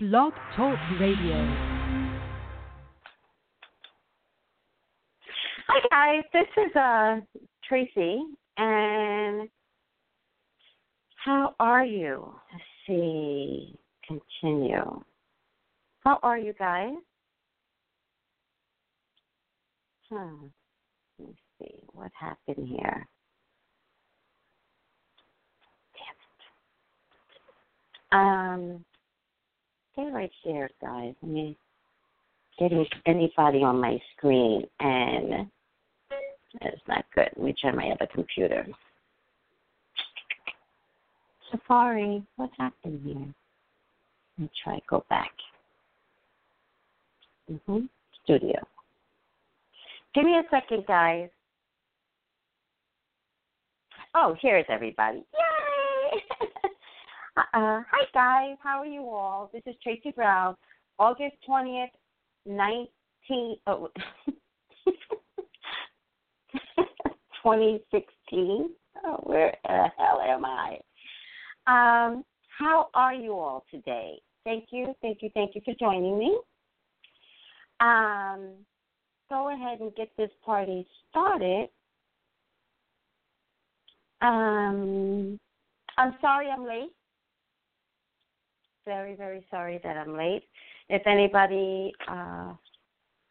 Blog Talk Radio. Hi guys, this is uh Tracy and how are you? Let's see. Continue. How are you guys? Hmm. Let me see what happened here. Damn it. Um stay right there, guys. I mean, getting anybody on my screen, and it's not good. Let me try my other computer. Safari, what happened here? Let me try to go back. Mhm. Studio. Give me a second, guys. Oh, here's everybody. Yay! Uh, hi, guys. How are you all? This is Tracy Brown. August 20th, 19, oh, 2016. Oh, where the hell am I? Um, how are you all today? Thank you, thank you, thank you for joining me. Um, go ahead and get this party started. Um, I'm sorry I'm late very, very sorry that I'm late. If anybody, uh,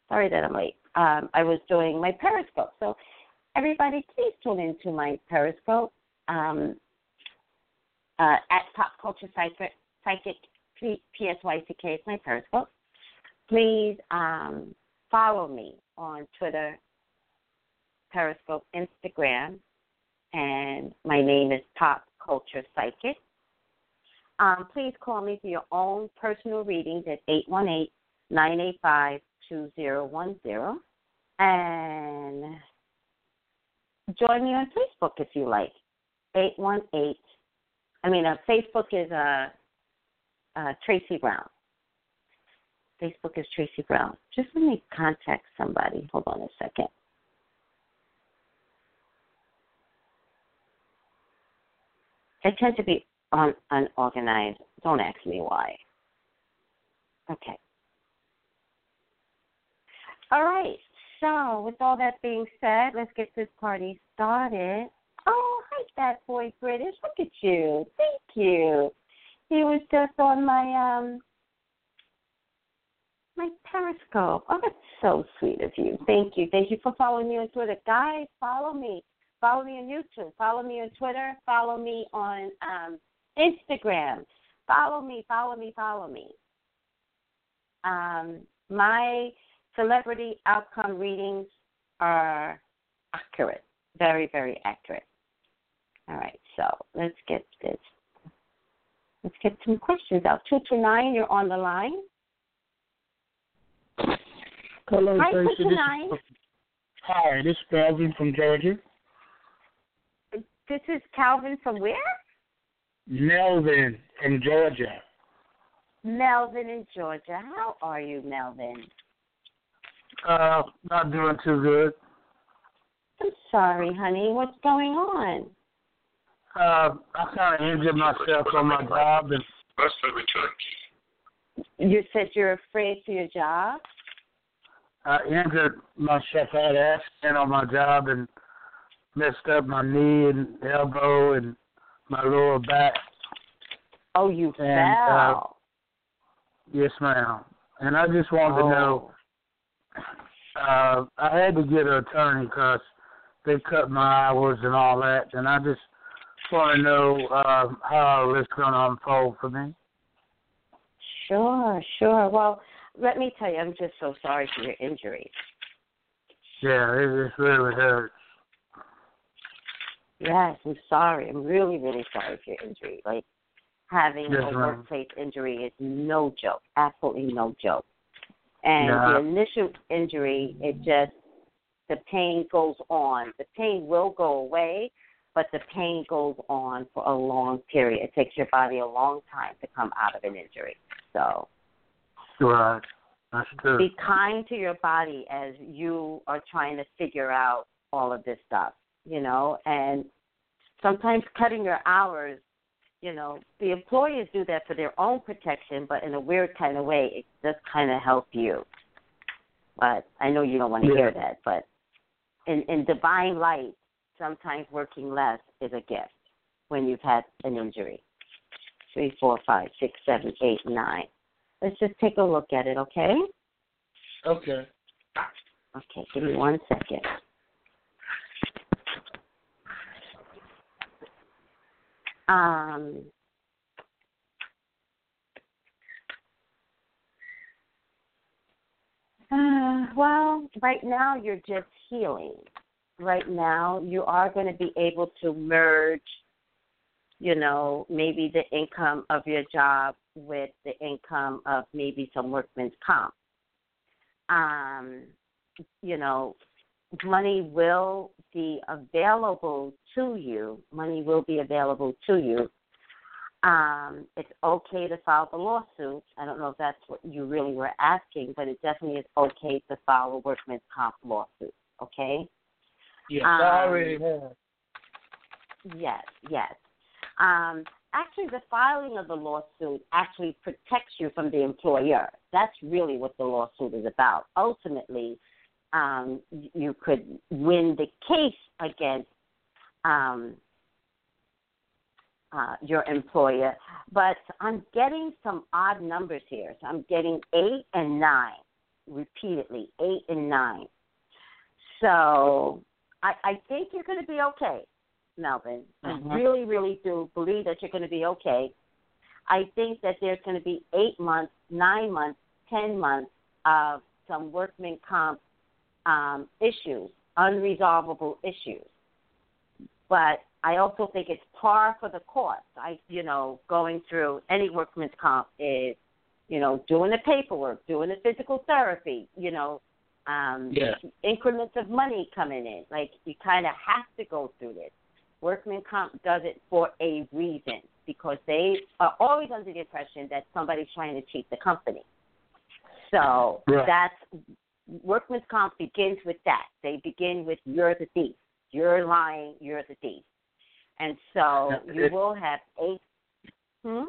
sorry that I'm late. Um, I was doing my Periscope. So, everybody, please tune into my Periscope um, uh, at Pop Culture Psychic, PSYCK is my Periscope. Please um, follow me on Twitter, Periscope, Instagram, and my name is Pop Culture Psychic. Um, please call me for your own personal readings at 818 985 2010. And join me on Facebook if you like. 818. I mean, uh, Facebook is uh, uh, Tracy Brown. Facebook is Tracy Brown. Just let me contact somebody. Hold on a second. I tend to be un- unorganized. Don't ask me why. Okay. All right. So, with all that being said, let's get this party started. Oh, hi, Fat Boy British. Look at you. Thank you. He was just on my um my Periscope. Oh, that's so sweet of you. Thank you. Thank you for following me on Twitter. Guys, follow me. Follow me on YouTube. Follow me on Twitter. Follow me on um, Instagram. Follow me, follow me, follow me. Um, my celebrity outcome readings are accurate, very, very accurate. All right, so let's get this. Let's get some questions out. Two two nine, you're on the line. Hello, Hi, Tracy. two This nine. is, hi, this is Calvin from Georgia. This is Calvin from where? Melvin from Georgia. Melvin in Georgia. How are you, Melvin? Uh, not doing too good. I'm sorry, honey. What's going on? Uh, I kind of injured myself on my job, and You said you're afraid for your job. I injured myself. I had an accident on my job and messed up my knee and elbow and my lower back. Oh, you And, uh. Yes, ma'am. And I just wanted to know. Oh. Uh, I had to get an attorney because they cut my hours and all that, and I just want to know uh, how it's going to unfold for me. Sure, sure. Well, let me tell you, I'm just so sorry for your injury. Yeah, it, it really hurts. Yes, I'm sorry. I'm really, really sorry for your injury. Like having a workplace injury is no joke. Absolutely no joke. And Yeah. the initial injury, it just the pain goes on. The pain will go away, but the pain goes on for a long period. It takes your body a long time to come out of an injury. So Right. That's true. be kind to your body as you are trying to figure out all of this stuff, you know, and sometimes cutting your hours, you know, the employers do that for their own protection, but in a weird kind of way, it does kind of help you. But I know you don't want to Yeah. hear that, but in in divine light, sometimes working less is a gift when you've had an injury. Three, four, five, six, seven, eight, nine. Let's just take a look at it, okay? Okay. Okay, give me one second. Um, uh, well, right now you're just healing. Right now you are going to be able to merge, you know, maybe the income of your job with the income of maybe some workman's comp. Um, you know, money will be available to you. Money will be available to you. Um, it's okay to file the lawsuit. I don't know if that's what you really were asking, but it definitely is okay to file a workman's comp lawsuit. Okay? Yes, Um, I already have. Yes, yes. Um, actually, the filing of the lawsuit actually protects you from the employer. That's really what the lawsuit is about. Ultimately, um, you could win the case against um, uh, your employer. But I'm getting some odd numbers here. So I'm getting eight and nine repeatedly, eight and nine. So I, I think you're going to be okay, Melvin. Mhm. I really, really do believe that you're going to be okay. I think that there's going to be eight months, nine months, ten months of some workman comp um, issues, unresolvable issues. But I also think it's par for the course. I, you know, going through any workman's comp is, you know, doing the paperwork, doing the physical therapy, you know, um, Yeah. increments of money coming in. Like you kind of have to go through this. Workman comp does it for a reason because they are always under the impression that somebody's trying to cheat the company. So Right. that's workman's comp begins with that. They begin with you're the thief, you're lying, you're the thief, and so you will have eight. Hmm.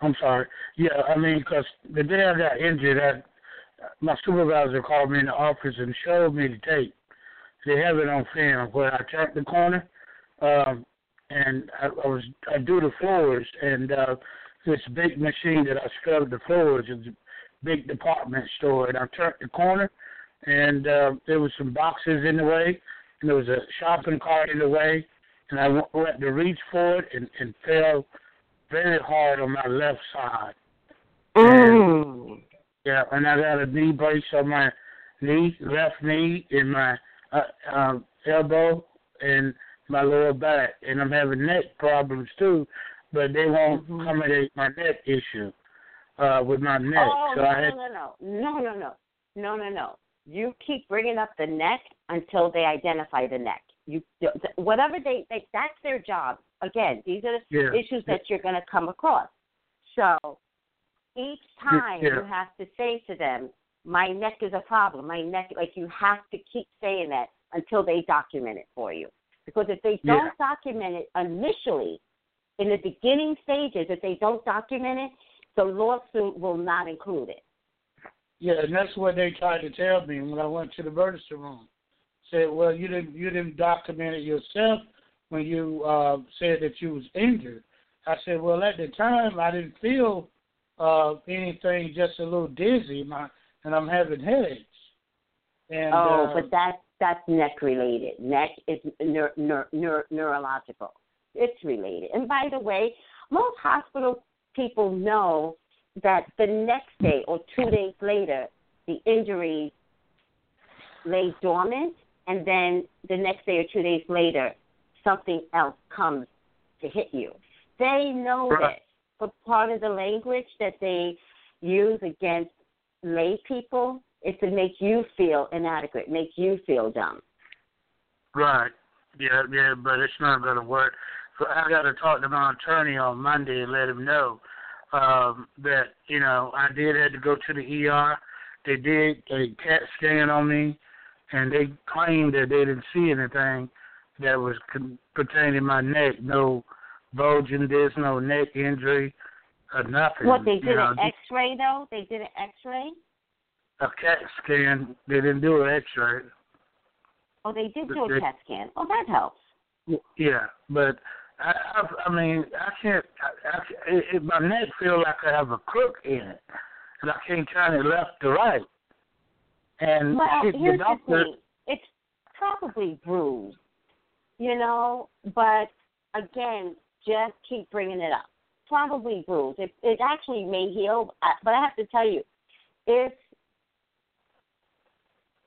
I'm sorry. Yeah, I mean, because the day I got injured, I, my supervisor called me in the office and showed me the tape. They have it on film where I turned the corner, um, and I, I was I do the floors, and uh, this big machine that I scrubbed the floors is big department store, and I turned the corner, and uh, there was some boxes in the way, and there was a shopping cart in the way, and I went to reach for it and, and fell very hard on my left side. Mm. Yeah, and I got a knee brace on my knee, left knee, and my uh, um, elbow, and my lower back, and I'm having neck problems too, but they won't Mhm. accommodate my neck issue uh, with my neck. Oh, so no, had... no, no, no, no, no, no, no, no. You keep bringing up the neck until they identify the neck. You whatever they, they that's their job. Again, these are the yeah. issues that you're going to come across. So each time yeah. you have to say to them, "My neck is a problem. My neck." Like you have to keep saying that until they document it for you. Because if they don't yeah. document it initially, in the beginning stages, if they don't document it, the lawsuit will not include it. Yeah, and that's what they tried to tell me when I went to the emergency room. Said, well, you didn't you didn't document it yourself when you uh, said that you was injured. I said, well, at the time I didn't feel uh, anything, just a little dizzy, my, and I'm having headaches. And oh, uh, but that that's neck related. Neck is neur, neur, neur, neurological. It's related. And by the way, most hospital people know that the next day or two days later, the injury lay dormant, and then the next day or two days later, something else comes to hit you. They know Right. this, but part of the language that they use against lay people is to make you feel inadequate, make you feel dumb. Right. Yeah, yeah, but it's not going to work. So I got to talk to my attorney on Monday and let him know um, that you know I did have to go to the ER. They did a CAT scan on me, and they claimed that they didn't see anything that was con- pertaining to my neck. No bulging disc, no neck injury, or nothing. What they did you know, an X-ray though? They did an X-ray. a CAT scan. They didn't do an X-ray. Oh, they did do a they- CAT scan. Oh, that helps. Yeah, but I, I, I mean, I can't. I, I, it, it, my neck feel like I have a crook in it, and I can't turn it left to right. And Well, shit, here's the doctor, thing. It's probably bruised, you know, but again, just keep bringing it up. Probably bruised. It, it actually may heal, uh, but I have to tell you, if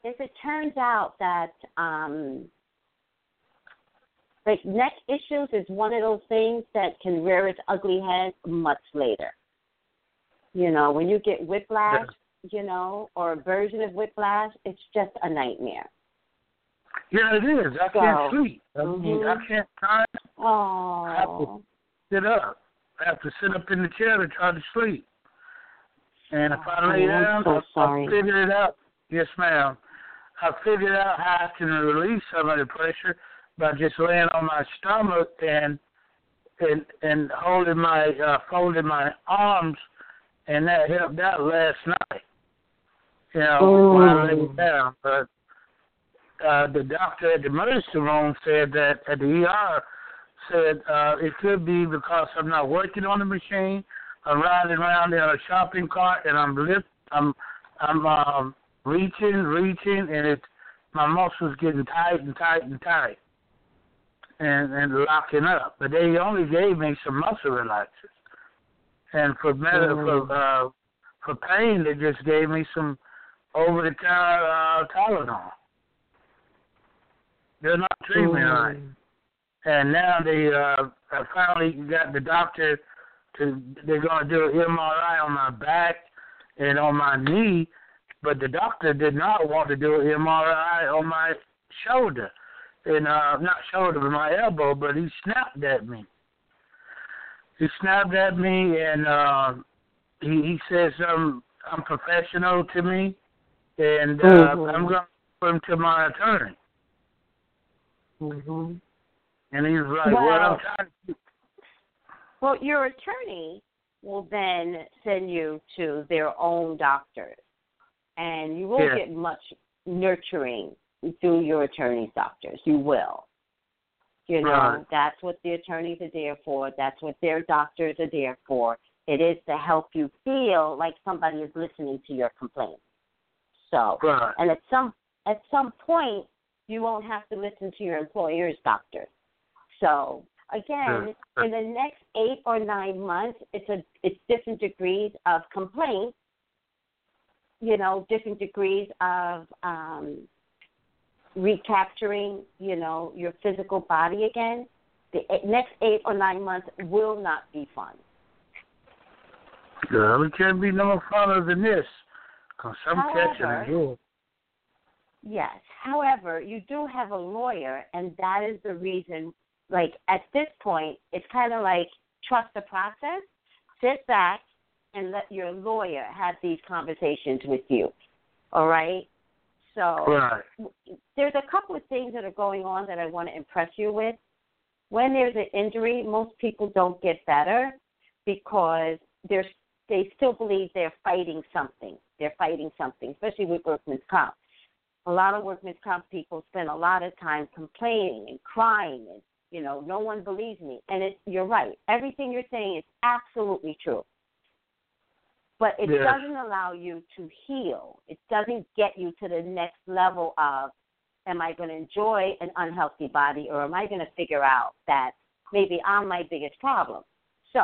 if it turns out that um like neck issues is one of those things that can rear its ugly head much later. You know, when you get whiplash, you know, or a version of whiplash, it's just a nightmare. yeah, it is. I can't sleep. I mean, mhm. I can't try to Oh, sit up. I have to sit up in the chair to try to sleep. And if I Oh, lay I'm down, so I, sorry. I figure it out. Yes, ma'am. I figured out how I can release some of the pressure by just laying on my stomach and and and holding my uh folding my arms and that helped out last night. You know, when I Mm. laid down. But uh the doctor at the emergency room said that at the ER said uh it could be because I'm not working on the machine. I'm riding around in a shopping cart and I'm lift I'm I'm um reaching, reaching and it's my muscles getting tight and tight and tight and and locking up. But they only gave me some muscle relaxers. And for med- Mm. for uh for pain they just gave me some over the counter uh Tylenol. They're not treating me right. Mm. And now they uh I finally got the doctor to they're gonna do an MRI on my back and on my knee, but the doctor did not want to do an MRI on my shoulder. And uh not shoulder but my elbow, but he snapped at me. He snapped at me and uh he he says I'm I'm professional to me and uh Mhm. I'm gonna put him to my attorney. Mhm. And he's was like, Well, Well- I'm trying to Well, your attorney will then send you to their own doctors, and you won't Yeah. get much nurturing through your attorney's doctors. You will. You know, Right. that's what the attorneys are there for. That's what their doctors are there for. It is to help you feel like somebody is listening to your complaint. So, Right. and at some at some point, you won't have to listen to your employer's doctor. So again, in the next eight or nine months, it's a it's different degrees of complaint. You know, different degrees of um, recapturing. You know, your physical body again. The next eight or nine months will not be fun. Girl, it can't be no funner than this. Cause I'm catching However- Yes. However, you do have a lawyer, and that is the reason. Like at this point, it's kind of like trust the process. Sit back and let your lawyer have these conversations with you. All right. So Right. there's a couple of things that are going on that I want to impress you with. When there's an injury, most people don't get better because they're they still believe they're fighting something. They're fighting something, especially with workman's comp. A lot of workman's comp people spend a lot of time complaining and crying and you know, no one believes me. And it, you're right. Everything you're saying is absolutely true. But it doesn't allow you to heal. It doesn't get you to the next level of am I going to enjoy an unhealthy body or am I going to figure out that maybe I'm my biggest problem? So,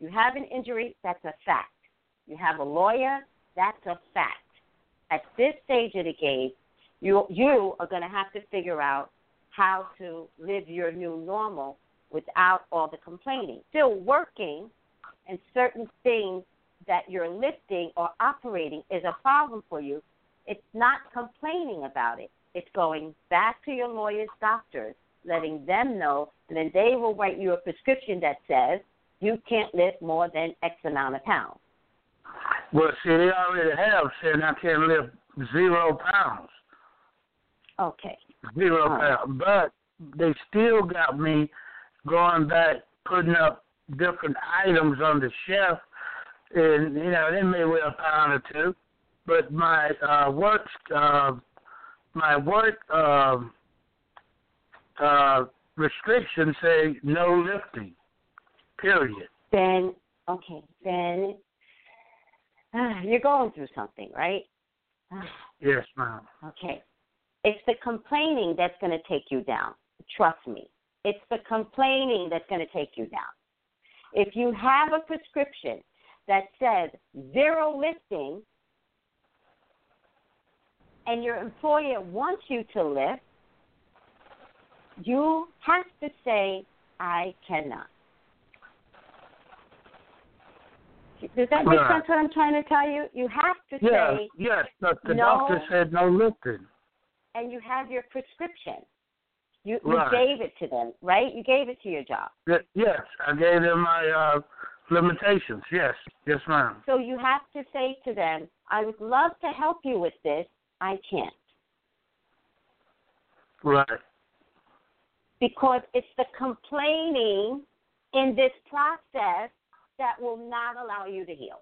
you have an injury, that's a fact. You have a lawyer, that's a fact. At this stage of the game, you you are going to have to figure out how to live your new normal without all the complaining. Still working, and certain things that you're lifting or operating is a problem for you. It's not complaining about it. It's going back to your lawyer's doctors, letting them know, and then they will write you a prescription that says you can't lift more than X amount of pounds. Well, see, they already have said I can't lift zero pounds. Okay. Zero right. pounds. But they still got me going back putting up different items on the shelf, and you know they may weigh a pound or two, but my uh, work uh, my work uh, uh, restrictions say no lifting. Period. Then okay, then uh, you're going through something, right? Yes, ma'am. Okay. It's the complaining that's going to take you down. Trust me. It's the complaining that's going to take you down. If you have a prescription that says zero lifting and your employer wants you to lift, you have to say, I cannot. Does that make sense what I'm trying to tell you? You have to Yes, say, yes, but the no. doctor said no lifting. and you have your prescription. You, you Right. gave it to them, right? You gave it to your job. Yes, I gave them my uh, limitations. Yes, yes, ma'am. So you have to say to them, I would love to help you with this. I can't. Right. Because it's the complaining in this process that will not allow you to heal.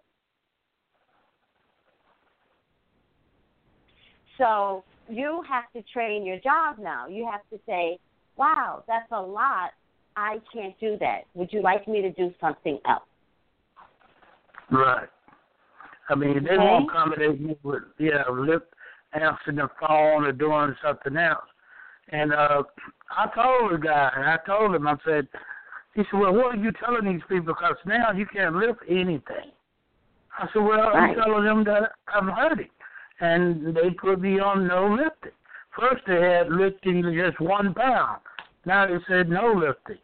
So you have to train your job now. You have to say, wow, that's a lot. I can't do that. Would you like me to do something else? Right. I mean, they Okay. won't accommodate me with yeah, lip answering the phone or doing something else. And uh I told the guy, I told him, I said, he said, well, what are you telling these people? Because now you can't lift anything. I said, well, Right. I'm telling them that I'm hurting. And they put me on no lifting. First they had lifting just one pound. Now they said no lifting.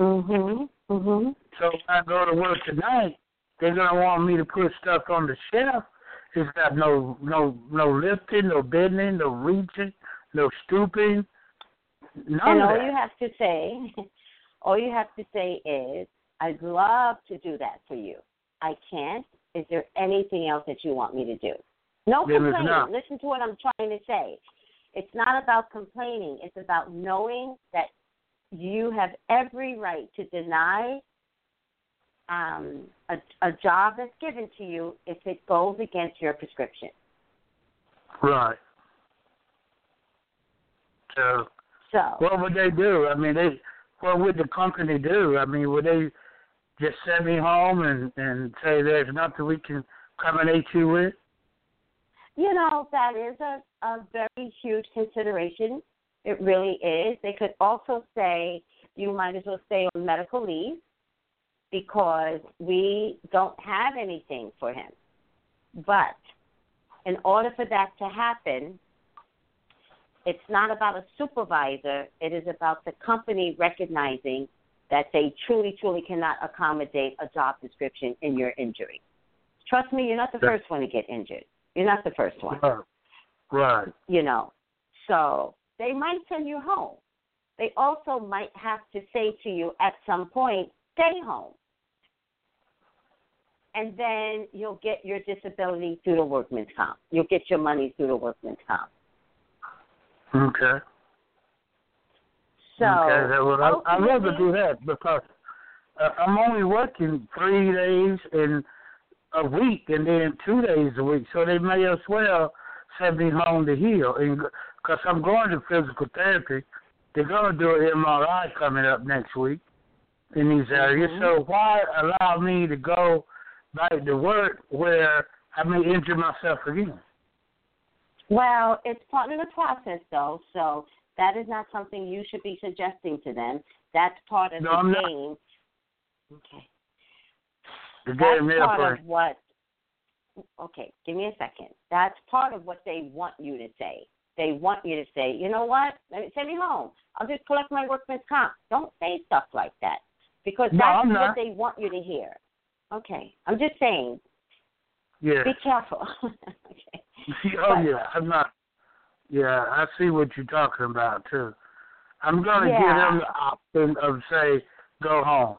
Mhm. Mhm. So I go to work tonight, they're gonna want me to put stuff on the shelf. It's got no no no lifting, no bending, no reaching, no stooping. None and all you have to say, all you have to say is, I'd love to do that for you. I can't. Is there anything else that you want me to do? No complaining. Listen to what I'm trying to say. It's not about complaining. It's about knowing that you have every right to deny um, a, a job that's given to you if it goes against your prescription. Right. So So what would they do? I mean, they what would the company do? I mean, would they just send me home and and say there's nothing we can accommodate you with? You know, that is a, a very huge consideration. It really is. They could also say you might as well stay on medical leave because we don't have anything for him. But in order for that to happen, it's not about a supervisor, it is about the company recognizing that they truly, truly cannot accommodate a job description in your injury. Trust me, you're not the first one to get injured. You're not the first one, Right. Right. you know. So they might send you home. They also might have to say to you at some point, stay home. And then you'll get your disability through the workman's comp. You'll get your money through the workman's comp. Okay. So okay, would, I, I'd rather do that because uh, I'm only working three days in a week and then two days a week, so they may as well send me home to heal. And because I'm going to physical therapy, they're going to do an MRI coming up next week in these areas. Mhm. So why allow me to go back to work where I may injure myself again? Well, it's part of the process, though, so that is not something you should be suggesting to them. That's part of No, the I'm not. game. Okay. They That's part of what. Okay, give me a second. That's part of what they want you to say. They want you to say, you know what? Let me- Send me home. I'll just collect my workman's comp. Don't say stuff like that because No, that's what they want you to hear. Okay, I'm just saying. Yeah. Be careful. okay. oh But- yeah, I'm not. Yeah, I see what you're talking about too. I'm gonna give Yeah. them the option of say go home.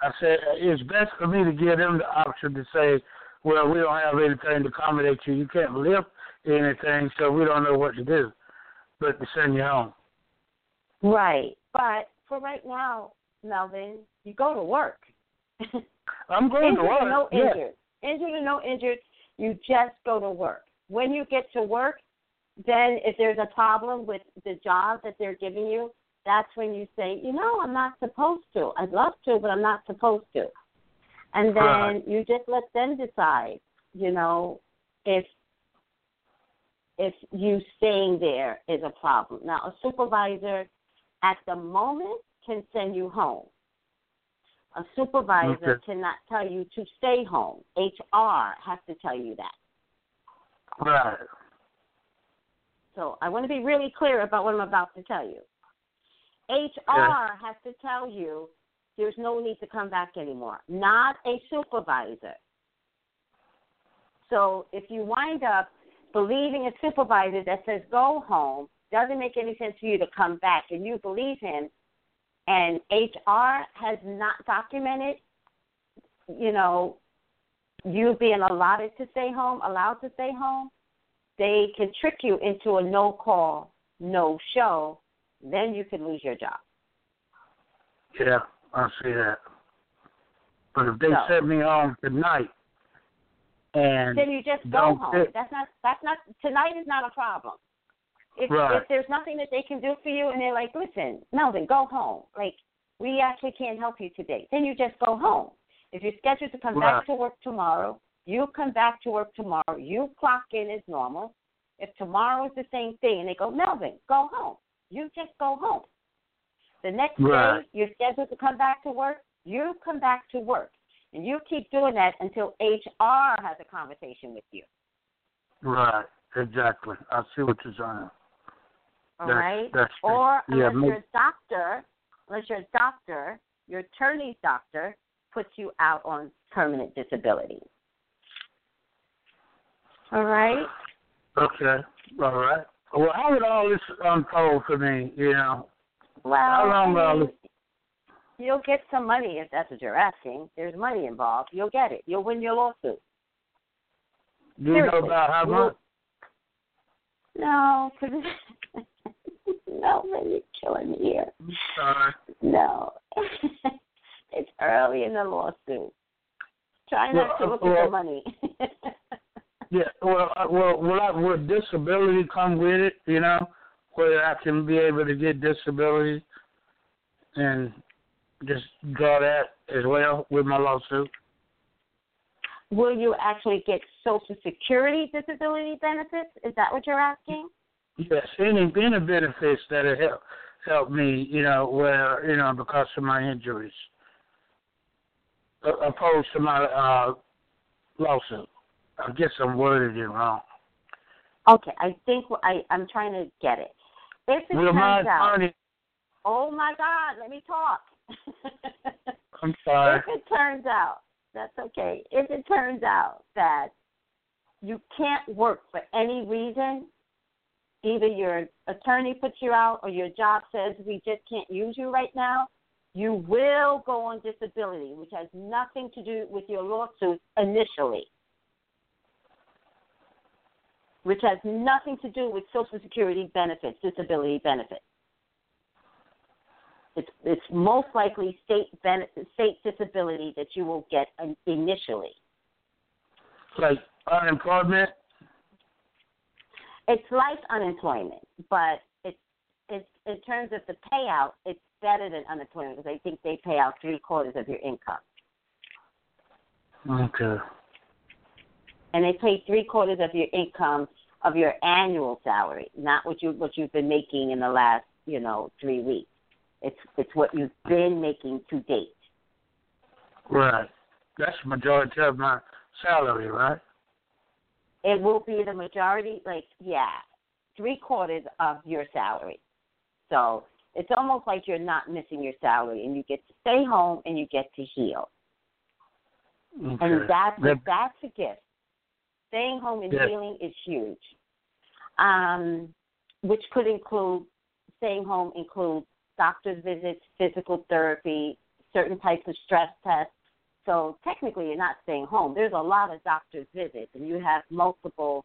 I said it's best for me to give them the option to say, well, we don't have anything to accommodate you. You can't lift anything, so we don't know what to do, but to send you home. Right. But for right now, Melvin, you go to work. I'm going injured to work. no yeah. injured. Injured or no injured, you just go to work. When you get to work, then if there's a problem with the job that they're giving you, that's when you say, you know, I'm not supposed to. I'd love to, but I'm not supposed to. And then Right. you just let them decide, you know, if if you staying there is a problem. Now, a supervisor at the moment can send you home. A supervisor Okay. cannot tell you to stay home. HR has to tell you that. Right. So I want to be really clear about what I'm about to tell you. HR has to tell you there's no need to come back anymore, not a supervisor. So if you wind up believing a supervisor that says go home, doesn't make any sense for you to come back, and you believe him, and HR has not documented, you know, you being allotted to stay home, allowed to stay home, they can trick you into a no call, no show, then you can lose your job. Yeah, I see that. But if they So- set me on tonight and Then you just go home. fit. That's not that's not tonight is not a problem. If Right. if there's nothing that they can do for you and they're like, Listen, Melvin, go home. Like, we actually can't help you today, then you just go home. If you're scheduled to come back to work tomorrow, you come back to work tomorrow, you clock in as normal. If tomorrow is the same thing and they go, Melvin, go home, you just go home. The next Right. day you're scheduled to come back to work, you come back to work. And you keep doing that until HR has a conversation with you. right, exactly. I see what you're saying. All That's- right? that's or yeah, unless your doctor, unless your doctor, your attorney's doctor, puts you out on permanent disability. All right? Okay. All right. Well, how would all this unfold for me? You know, Well, How long I will mean, you'll get some money if that's what you're asking. There's money involved. You'll get it. You'll win your lawsuit. do you know about how much? No, No, 'cause no, man, you're killing me here. Sorry. No. it's early in the lawsuit. Try not to Well, look at the money. Yeah. Well, uh, well, will, I, will disability come with it? You know, where I can be able to get disability and just draw that as well with my lawsuit. Will you actually get Social Security disability benefits? Is that what you're asking? Yes, any any benefits that have helped help me, you know, where you know because of my injuries, opposed to my uh, lawsuit. I guess I'm worded it wrong. Okay, I think I, I'm trying to get it. If it Will turns out, attorney? oh my God, let me talk. I'm sorry. if it turns out, that's okay. If it turns out that you can't work for any reason, either your attorney puts you out or your job says we just can't use you right now, you will go on disability, which has nothing to do with your lawsuit initially. Which has nothing to do with Social Security benefits, disability benefits. It's, it's most likely state benefit, state disability that you will get initially. Like unemployment. It's like unemployment, but it's it's in terms of the payout, it's better than unemployment because I think they pay out three quarters of your income, Okay. and they pay three quarters of your income of your annual salary, not what you what you've been making in the last you know three weeks. It's it's what you've been making to date. Right. That's the majority of my salary, right? It will be the majority, like yeah, three quarters of your salary. So it's almost like you're not missing your salary, and you get to stay home and you get to heal. Okay. And that's That- that's a gift. Staying home and Yeah. healing is huge. Um, which could include staying home includes doctor's visits, physical therapy, certain types of stress tests. So technically you're not staying home. There's a lot of doctor's visits and you have multiple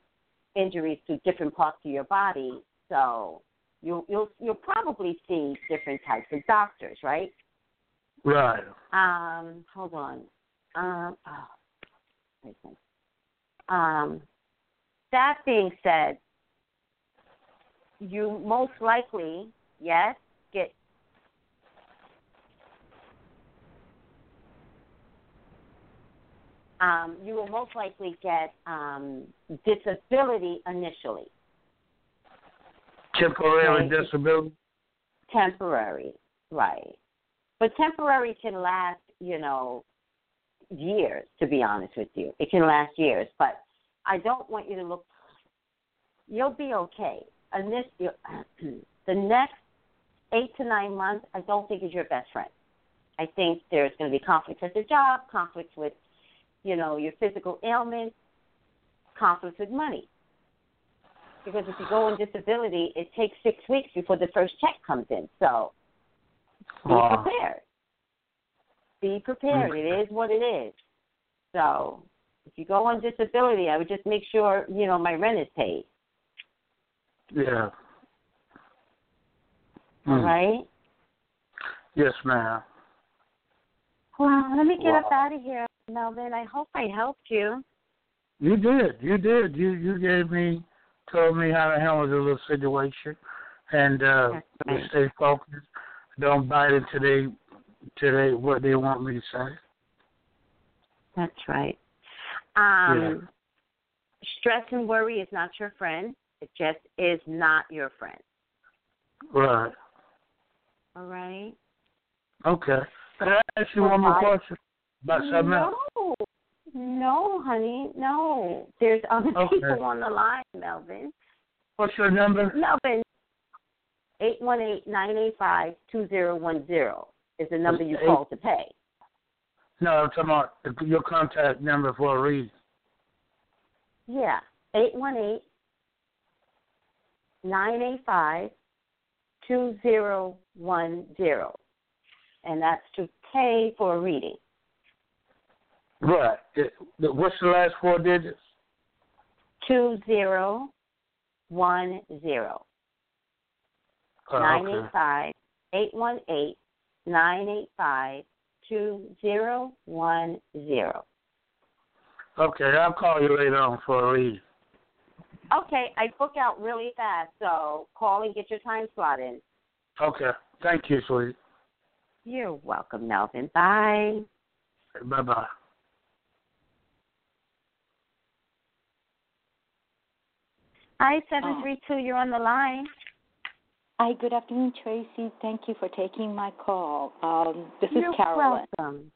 injuries to different parts of your body. So you'll you'll you'll probably see different types of doctors, right? Right. Um, hold on. Um, oh, wait a minute. um, that being said, you most likely, yes, get um, you will most likely get um, disability initially. Temporary Okay. disability. Temporary, right. But temporary can last, you know, years, to be honest with you. It can last years, but I don't want you to look, you'll be okay. And this, you- the next eight to nine months, I don't think is your best friend. I think there's going to be conflicts at the job, conflicts with, you know, your physical ailments, conflicts with money. Because if you go on disability, it takes six weeks before the first check comes in. So be Wow. prepared. Be prepared. Okay. It is what it is. So if you go on disability, I would just make sure, you know, my rent is paid. Yeah. All Mm. right? Yes, ma'am. Well, let me get Wow. up out of here, Melvin. I hope I helped you. You did. You did. You you gave me told me how to handle the little situation and uh right. stay focused. Don't bite into they today they what they want me to say. That's right. Um, Stress and worry is not your friend. It just is not your friend. Right. All right? Okay. Can I ask you one more question about something else? no, no, honey, no. There's other Okay. people on the line, Melvin. What's your number? Melvin, eight one eight nine eight five two zero one zero is the number you call to pay. No, I'm talking about your contact number for a reason. Yeah, eight one eight nine eight five two zero one zero, and that's to pay for a reading. Right. What's the last four digits? Two zero one zero. Oh, nine okay. eight five eight one eight nine eight five two zero one zero. Okay, I'll call you later on for a reading. Okay, I book out really fast, so call and get your time slot in. Okay. Thank you, sweet. You're welcome, Melvin. Bye. Bye bye. Hi, seven three two. You're on the line. Hi, good afternoon, Tracy. Thank you for taking my call. Um, this You're is Carolyn. welcome.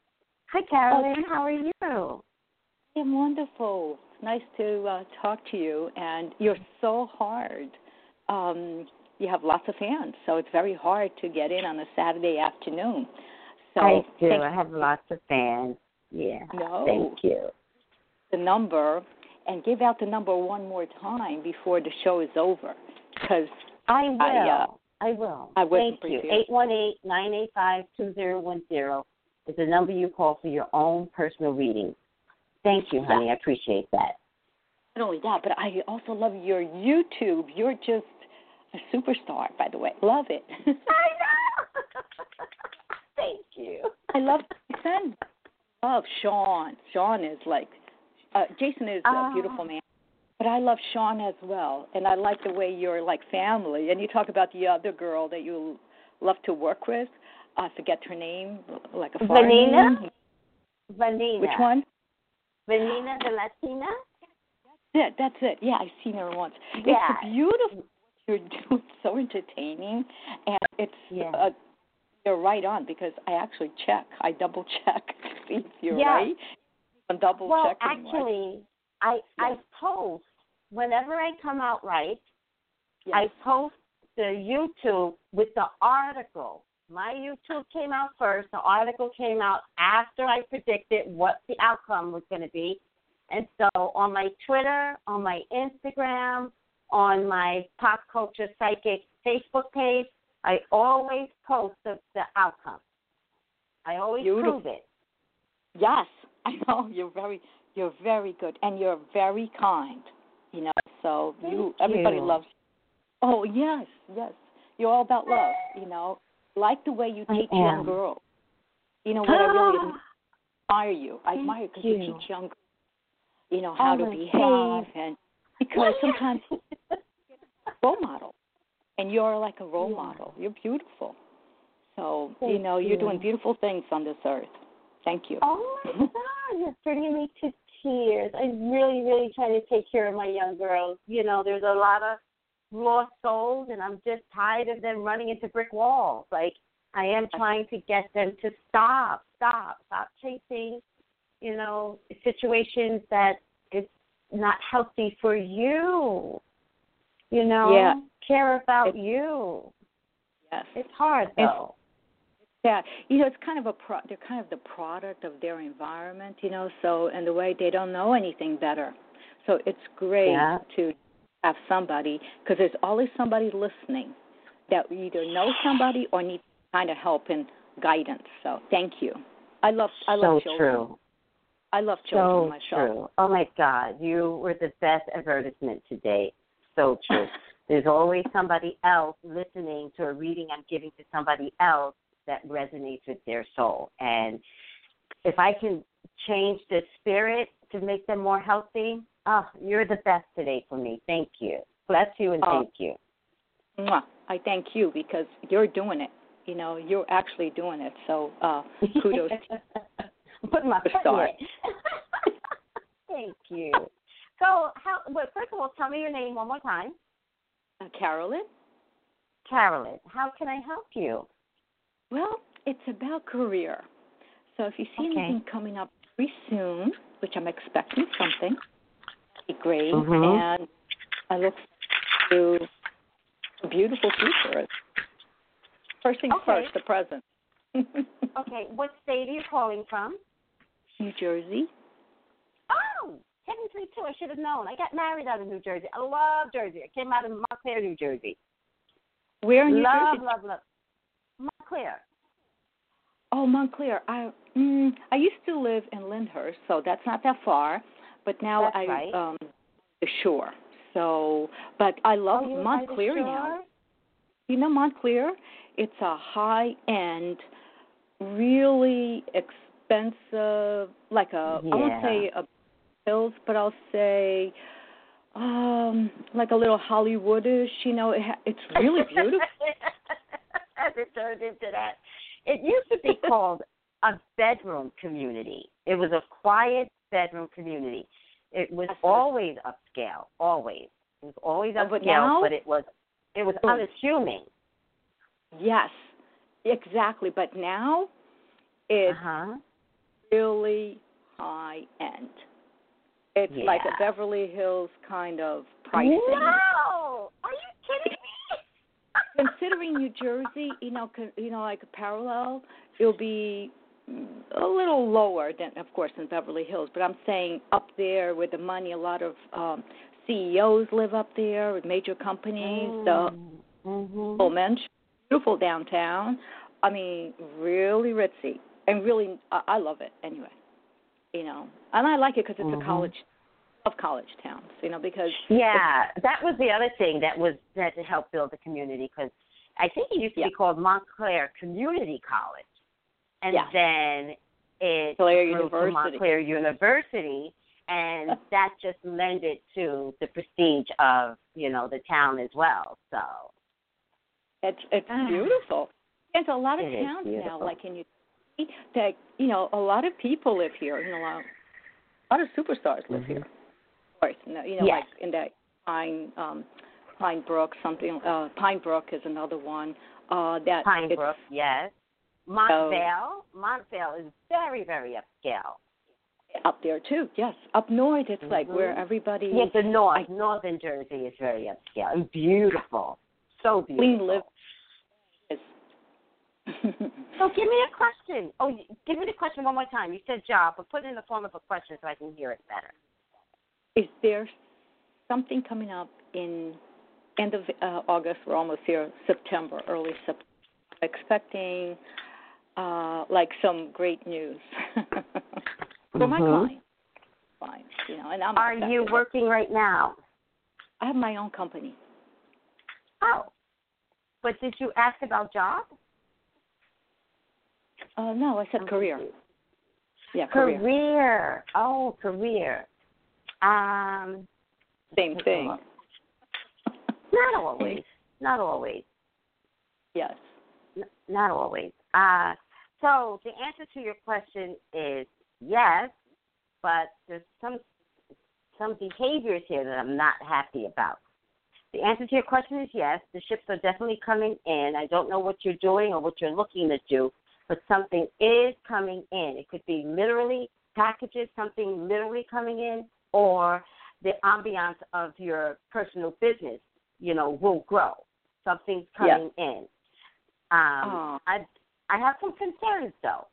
Hi, Carolyn. How are you? I am wonderful. Nice to uh, talk to you, and you're so hard. Um, you have lots of fans, so it's very hard to get in on a Saturday afternoon. So I do. I have lots of fans. Yeah. No. Thank you. the number and give out the number one more time before the show is over, because I will. I, uh, I will. I Thank you. Eight one eight nine eight five two zero one zero is the number you call for your own personal reading. Thank you, honey. I appreciate that. not only that, but I also love your YouTube. You're just a superstar, by the way. Love it. I know. Thank you. I love Jason. Love Sean. Sean is like uh, Jason is a Ah. beautiful man, but I love Sean as well, and I like the way you're like family. And you talk about the other girl that you love to work with. I forget her name, like a Vanina? name. Vanina. Which one? Vanina the Latina? Yeah, that's it. Yeah, I've seen her once. Yeah. It's beautiful. You're doing so entertaining, and it's Yeah. uh, you're right on because I actually check. I double check to see if you're Yeah. right. I'm double Well, checking. right? actually, I I post whenever I come out right. Yes. I post the YouTube with the article. My YouTube came out first. The article came out after I predicted what the outcome was going to be. And so on my Twitter, on my Instagram, on my Pop Culture Psychic Facebook page, I always post the, the outcome. I always Beautiful. prove it. Yes, I know you're very you're very good and you're very kind. You know, so you Thank everybody you. loves. Oh yes, yes, you're all about love. You know, like the way you teach young girls. You know what I really admire you. I Thank admire because you. you teach young, girls, you know how Oh, to behave God. and because sometimes role model, and you're like a role Yeah. model. You're beautiful. So you know you're doing beautiful things on this earth. Thank you. Oh my God, you're bringing me to tears. I'm really, really trying to take care of my young girls. You know, there's a lot of lost souls, and I'm just tired of them running into brick walls. Like, I am trying to get them to stop, stop, stop chasing, you know, situations that is not healthy for you. You know, Yeah. care about It's- you. Yes. It's hard It's- though. Yeah, you know, it's kind of a pro. They're kind of the product of their environment, you know. So, and the way they don't know anything better. So it's great Yeah. to have somebody because there's always somebody listening that either knows somebody or needs kind of help and guidance. So, thank you. I love I love so children. true. I love children So myself. true. Oh my God, you were the best advertisement to date. So true. There's always somebody else listening to a reading I'm giving to somebody else that resonates with their soul. And if I can change the spirit to make them more healthy, oh, you're the best today for me. Thank you. Bless you and Oh. thank you. Mwah. I thank you because you're doing it. You know, you're actually doing it. So, uh kudos. Putting my foot. Thank you. So, how? Well, first of all, tell me your name one more time. uh, Carolyn. Carolyn. How can I help you? Well, it's about career. So if you see Okay. anything coming up very soon, which I'm expecting something, be great. Mhm. And I look to a beautiful future. First things Okay. first, the present. Okay, what state are you calling from? New Jersey. Oh, three two. I should have known. I got married out of New Jersey. I love Jersey. I came out of Montclair, New Jersey. Where in New love, Jersey? love, love. Montclair. Oh, Montclair. I mm, I used to live in Lyndhurst, so that's not that far. But now That's I right. um the shore. So, but I love oh, you were by the Montclair now. You know Montclair? It's a high end, really expensive, like a I won't say a hills, but I'll say um like a little Hollywoodish. You know, it it's really beautiful. It turned into that. It used to be called a bedroom community. It was a quiet bedroom community. It was always upscale, always. It was always Oh, but upscale, now- but it was it was Oh. unassuming. yes, exactly. But now it's Uh-huh. really high end. It's like a Beverly Hills kind of pricing. No! Are you kidding me? Considering New Jersey, you know, you know, like a parallel, it'll be a little lower than, of course, in Beverly Hills. But I'm saying up there with the money, a lot of um, CEOs live up there with major companies. The mm-hmm. mention, beautiful downtown. I mean, really ritzy and really, I, I love it anyway. You know, and I like it because it's Mhm. a college of college towns. You know, because Yeah, that was the other thing that was that to help build the community because I think it used to Yeah. be called Montclair Community College, and Yeah. then it Montclair grew to Montclair University, and that just lended to the prestige of you know the town as well. So It's it's Ah. beautiful. There's a lot of It towns now, like in you see that you know a lot of people live here. You know, a lot, a lot of superstars live Mhm. here. Of course, you know, Yes. like in that Pine um, Pine Brook, something. Uh, Pine Brook is another one. Uh, that Pine Brook, yes. Montvale, Montvale is very very upscale. up there too. Yes, up north, it's like where Mhm. everybody Yes, the north, I- northern Jersey is very upscale and beautiful, so beautiful. clean live. So give me a question. Oh, give me the question one more time. You said job, but put it in the form of a question so I can hear it better. Is there something coming up in end of uh, August? We're almost here. September, early September. Expecting uh, like some great news for my Mhm. clients. Fine, you know, and I'm. Are affected. you working right now? I have my own company. Oh, but did you ask about job? Uh, no, I said Oh, career. shoot. Yeah, career. Career. Oh, career. Um, Same thing. not always. Not always. Yes. N- not always. Uh, so the answer to your question is yes, but there's some some behaviors here that I'm not happy about. The answer to your question is yes. The ships are definitely coming in. I don't know what you're doing or what you're looking to do, but something is coming in. It could be literally packages, something literally coming in, or the ambiance of your personal business, you know, will grow. Something's Yeah. coming in. Um, Oh. I I have some concerns though.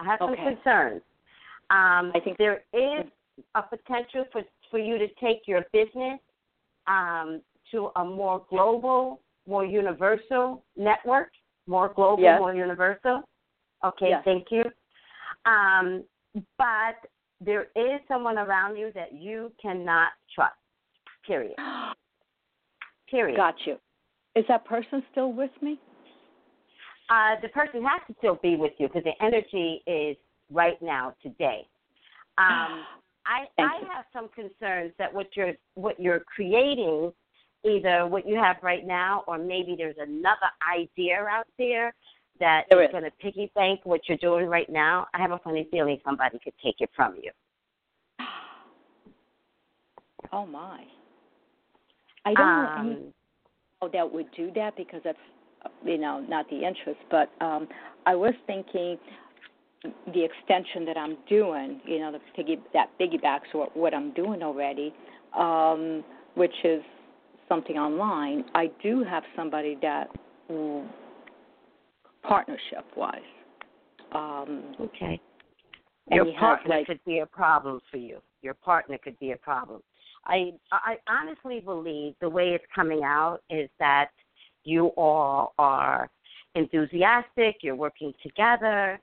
I have some concerns. Um, I think- there is a potential for for you to take your business um, to a more global, more universal network, more global, Yes. more universal. Okay, Yes. thank you. Um, but there is someone around you that you cannot trust. Period. Period. Got you. Is that person still with me? Uh, the person has to still be with you because the energy is right now today. Um, I I have some concerns that what you're what you're creating, either what you have right now, or maybe there's another idea out there that There is going to piggy bank what you're doing right now. I have a funny feeling somebody could take it from you. Oh my. I don't know Um, how that would do that because that's you know not the interest but um i was thinking the extension that i'm doing you know the piggy that piggybacks what what i'm doing already um which is something online i do have somebody that partnership wise um okay. and Your partner like- could be a problem for you. Your partner could be a problem. I I honestly believe the way it's coming out is that you all are enthusiastic. You're working together.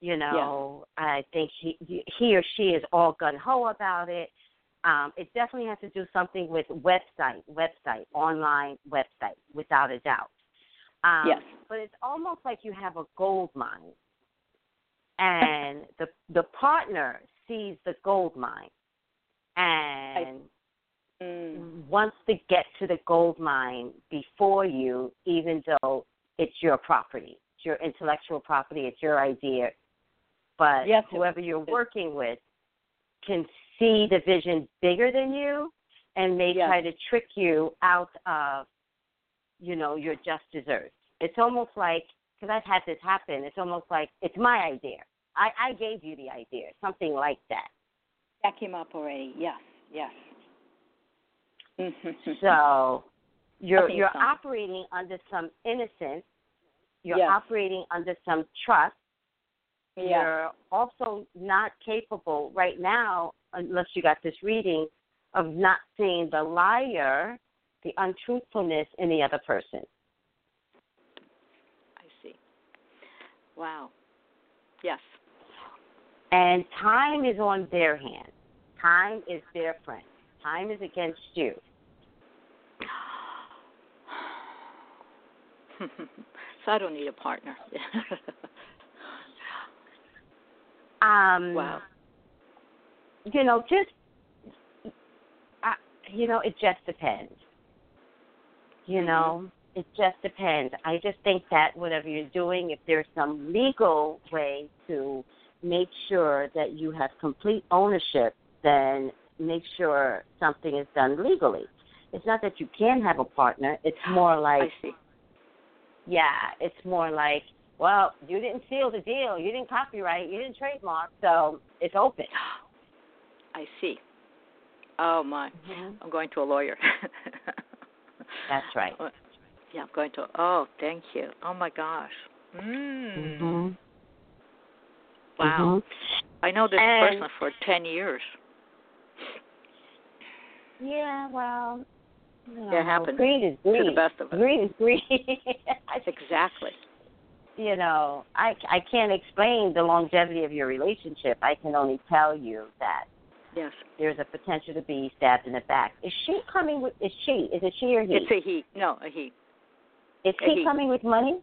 You know, I think he he or she is all gun ho about it. Um, it definitely has to do something with website, website, online website, without a doubt. Um, Yes. But it's almost like you have a gold mine, and the the partner sees the gold mine, and mm, wants to get to the gold mine before you, even though it's your property, it's your intellectual property, it's your idea. But Yes, whoever you're working with can see the vision bigger than you and may Yes. try to trick you out of, you know, your just desserts. It's almost like, because I've had this happen, it's almost like it's my idea. I, I gave you the idea, something like that. that came up already yes yes. So you're you're so. operating under some innocence. You're Yes. operating under some trust. yeah You're also not capable right now, unless you got this reading, of not seeing the liar, the untruthfulness in the other person. i see wow yes And time is on their hand. Time is their friend. Time is against you. so I don't need a partner. Um, wow. you know, just uh, you know, it just depends. You Mhm. know, it just depends. I just think that whatever you're doing, if there's some legal way to make sure that you have complete ownership, then make sure something is done legally. It's not that you can have a partner. It's more like yeah, it's more like, well, you didn't seal the deal, you didn't copyright, you didn't trademark, so it's open. I see. Oh my. I'm going to a lawyer. That's right. Yeah, I'm going to. Oh, thank you. Oh my gosh. Mm. hmm Wow. I know this And- person for ten years. Yeah, well, you know, It happens Greed is to the best of us. Greed is greed. I, Exactly. you know, I I can't explain the longevity of your relationship. I can only tell you that Yes. there's a potential to be stabbed in the back. Is she coming with? Is she? Is it she or he? It's a he. No, a he. is a he he. coming with money?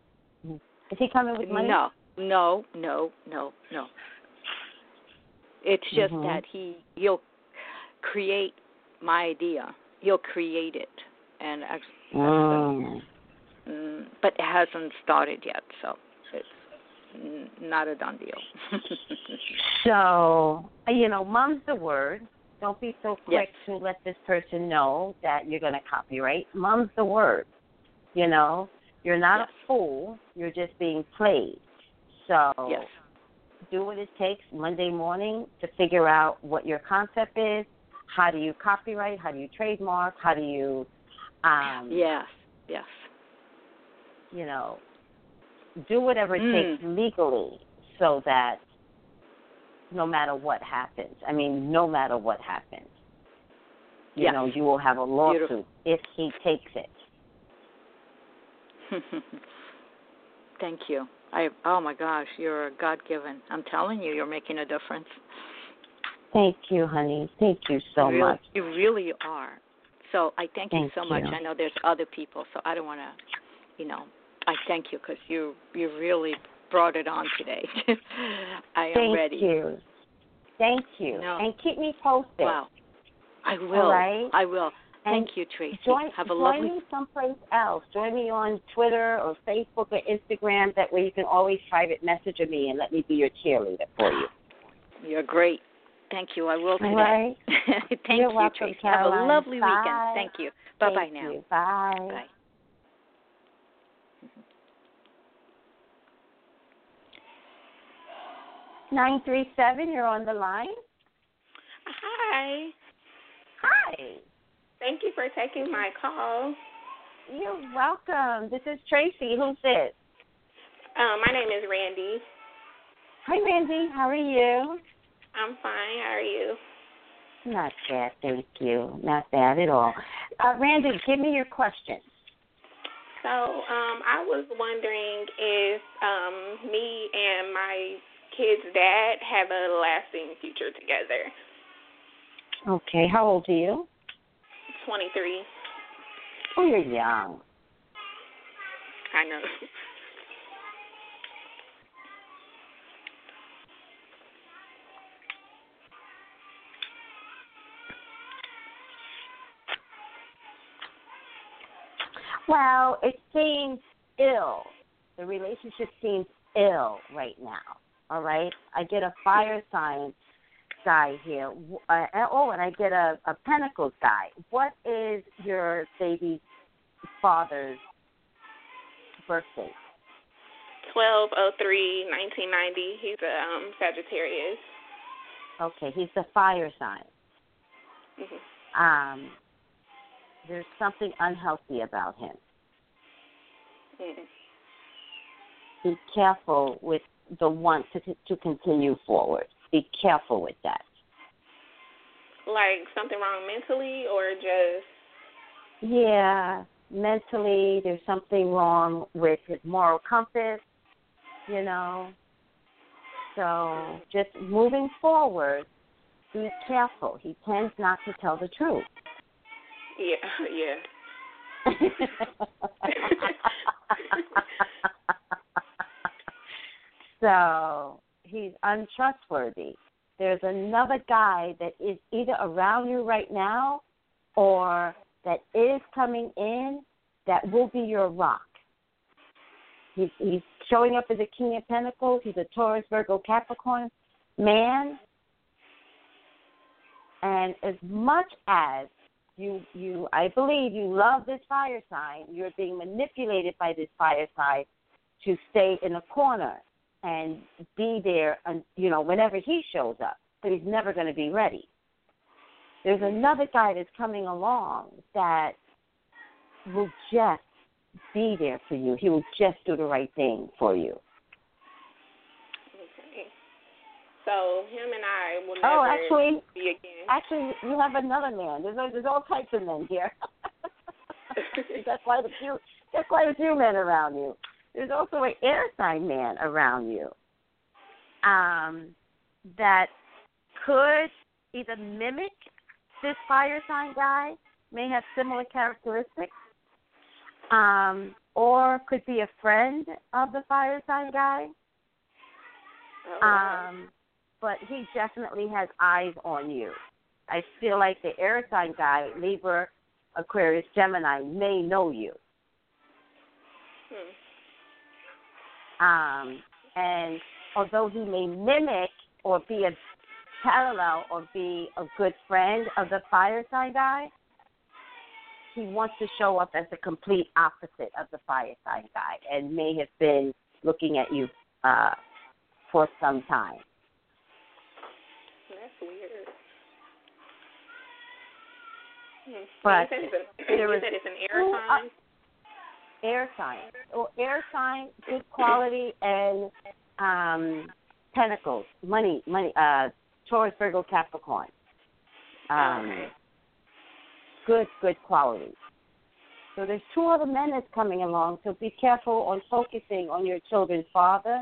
Is he coming with money? No. no, no, no, no. It's just Mhm. that he he'll create my idea. He'll create it, and ex- Mm. mm, but it hasn't started yet, so n- not a done deal. So, you know, mum's the word. Don't be so quick Yes. to let this person know that you're going to copyright. Mum's the word. You know, you're not Yes. a fool. You're just being played. So, yes. do what it takes Monday morning to figure out what your concept is. How do you copyright? How do you trademark? How do you, um, Yes. Yes. you know, do whatever it Mm. takes legally so that no matter what happens, I mean, no matter what happens, you Yes. know, you will have a lawsuit Beautiful. if he takes it. Thank you. I oh my gosh, you're God given. I'm telling you, you're making a difference. Thank you, honey. Thank you so you really, much. You really are. So I thank, you Thank so much. I know there's other people, so I don't want to, you know, I thank you because you you really brought it on today. I am Thank ready. you. Thank you. No. And keep me posted. Wow. I will. right. I will. And Thank you, Tracy. Join, Have a join lovely. me someplace else. Join me on Twitter or Facebook or Instagram. That way you can always private message me and let me be your cheerleader for you. You're great. Thank you. I will today. Right. Thank You're you, welcome, Tracy. Caroline. Have a lovely Bye. weekend. Thank you. Bye bye Thank now. You. Bye. Bye. Nine three seven. You're on the line. Hi. Hi. Thank you for taking my call. You're welcome. This is Tracy. Who's this? Um, my name is Randy. Hi, Randy. How are you? I'm fine. How are you? Not bad, thank you. Not bad at all. Uh, Randy, give me your question. So, um, I was wondering if um, me and my kid's dad have a lasting future together. Okay. How old are you? 23. Oh, you're young. I know. Well, it seems ill. The relationship seems ill right now. All right. I get a fire sign guy here. Uh, oh, and I get a, a pentacles guy. What is your baby's father's birthday? 1203 1990. He's a um, Sagittarius. Okay, he's the fire sign. hmm Um, there's something unhealthy about him. mm Be careful with the want to to continue forward. Be careful with that. Like something wrong mentally or just. Yeah, mentally, there's something wrong with his moral compass. You know, so just moving forward, be careful. He tends not to tell the truth. Yeah, yeah. so he's untrustworthy. There's another guy that is either around you right now or that is coming in that will be your rock. He's, he's showing up as a King of Pentacles. He's a Taurus, Virgo, Capricorn man. And as much as you you I believe you love this fire sign, you're being manipulated by this fire sign to stay in a corner and be there and you know whenever he shows up, but he's never going to be ready. There's another guy that's coming along that will just be there for you. He will just do the right thing for you. Okay. So him and I will oh, never Oh, actually, be again. actually, you have another man. There's there's all types of men here. That's quite a few. There's quite a few men around you. There's also an air sign man around you. Um, that could either mimic this fire sign guy, may have similar characteristics, um, or could be a friend of the fire sign guy. Oh, Um, but he definitely has eyes on you. I feel like the air sign guy, Libra, Aquarius, Gemini, may know you. Um, and although he may mimic or be a parallel or be a good friend of the fire sign guy, he wants to show up as the complete opposite of the fire sign guy and may have been looking at you uh, for some time. That's weird. Hmm. But you said it's, a, you said it's an air sign. Air sign. Or air sign, good quality, and um, pentacles, money, money, uh, Taurus, Virgo, Capricorn. Um, Good, good quality. So there's two other men that's coming along, so be careful on focusing on your children's father.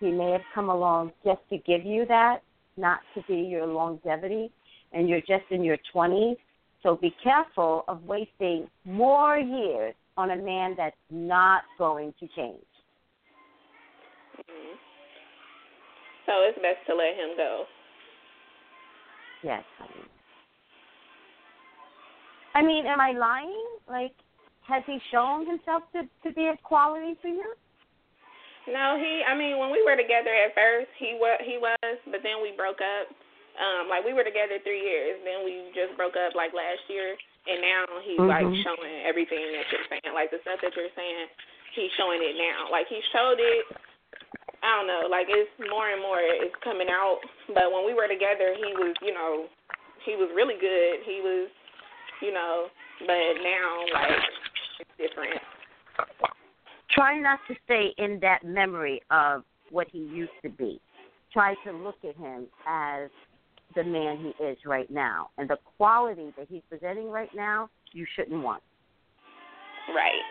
He may have come along just to give you that, not to be your longevity, and you're just in your 20s. So be careful of wasting more years on a man that's not going to change. hmm So it's best to let him go. Yes, honey. I mean, am I lying? Like, has he shown himself to to be of quality for you? No, he. I mean, when we were together at first, he was. He was, but then we broke up. Um, like we were together three years, then we just broke up like last year, and now he's like Mhm. showing everything that you're saying, like the stuff that you're saying. He's showing it now. Like he showed it. I don't know. Like it's more and more it's coming out. But when we were together, he was, you know, he was really good. He was, you know, but now like it's different. Try not to stay in that memory of what he used to be. Try to look at him as the man he is right now, and the quality that he's presenting right now, you shouldn't want. Right.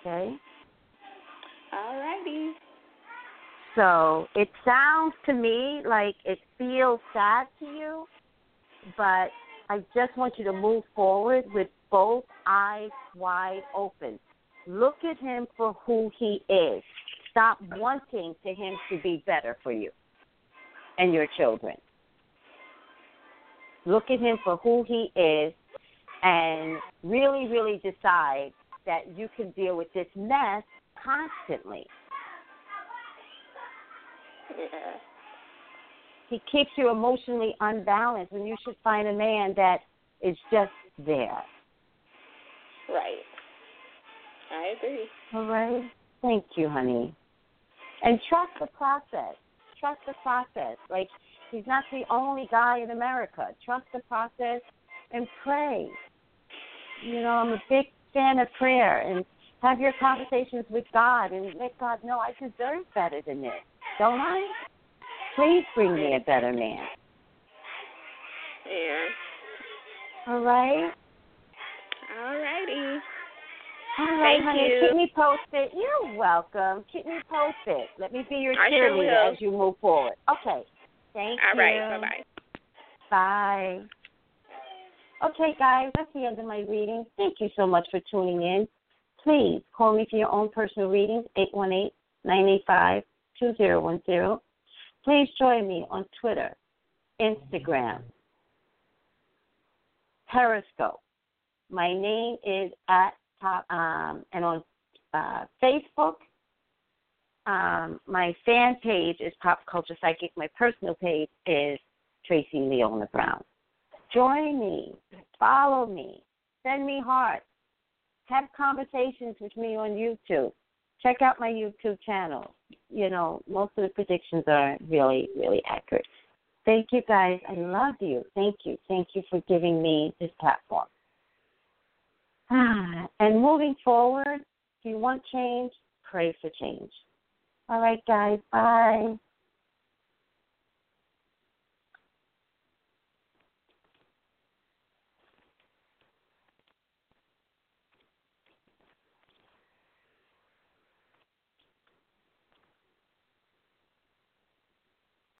Okay. All righty. So it sounds to me like it feels sad to you, but I just want you to move forward with both eyes wide open. Look at him for who he is. Stop wanting to him to be better for you and your children. Look at him for who he is and really, really decide that you can deal with this mess constantly. Yeah. he keeps you emotionally unbalanced and you should find a man that is just there. Right. I agree. All right? Thank you, honey. And trust the process. Trust the process. Like he's not the only guy in America. Trust the process and pray. You know, I'm a big fan of prayer and have your conversations with God and let God know I deserve better than this. Don't I? Please bring me a better man. Yeah. All right? All righty. All right, Thank honey. you. Keep me posted. You're welcome. Keep me posted. Let me be your I sure cheerleader as you move forward. Okay. Thank All you. right. Bye bye. Bye. Okay, guys, that's the end of my reading. Thank you so much for tuning in. Please call me for your own personal readings, 818-985-2010. Please join me on Twitter, Instagram, Periscope. My name is at top, um, and on uh, Facebook, um, my fan page is Pop Culture Psychic. My personal page is Tracy Leona Brown. Join me, follow me, send me hearts, have conversations with me on YouTube. Check out my YouTube channel. You know, most of the predictions are really, really accurate. Thank you guys. I love you. Thank you. Thank you for giving me this platform. And moving forward, if you want change, pray for change. All right, guys. Bye.